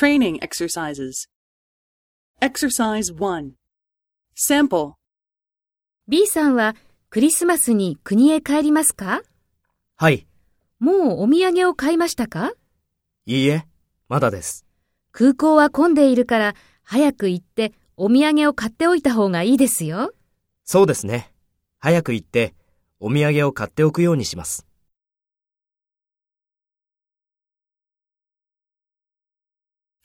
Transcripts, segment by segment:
Training exercises. Exercise 1. Sample. B さんはクリスマスに国へ帰りますか？はい。もうお土産を買いましたか？いいえ、まだです。空港は混んでいるから早く行ってお土産を買っておいた方がいいですよ。そうですね。早く行って、お土産を買っておくようにします。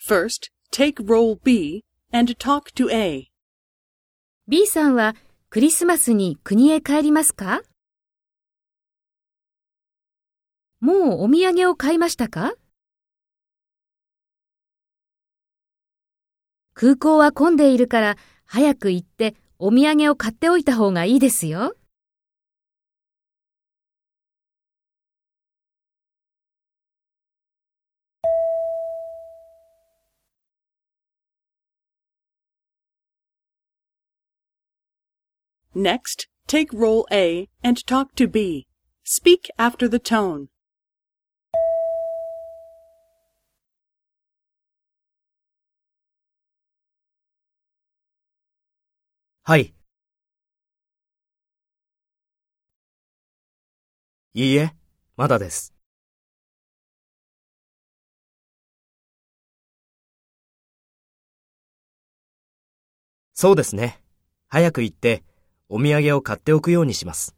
First, take role B and talk to A. B さんはクリスマスに国へ帰りますか？もうお土産を買いましたか？空港は混んでいるから早く行ってお土産を買っておいた方がいいですよ。Next, take role A and talk to B. Speak after the tone. はい。いいえ、まだです。そうですね。早く行って、お土産を買っておくようにします。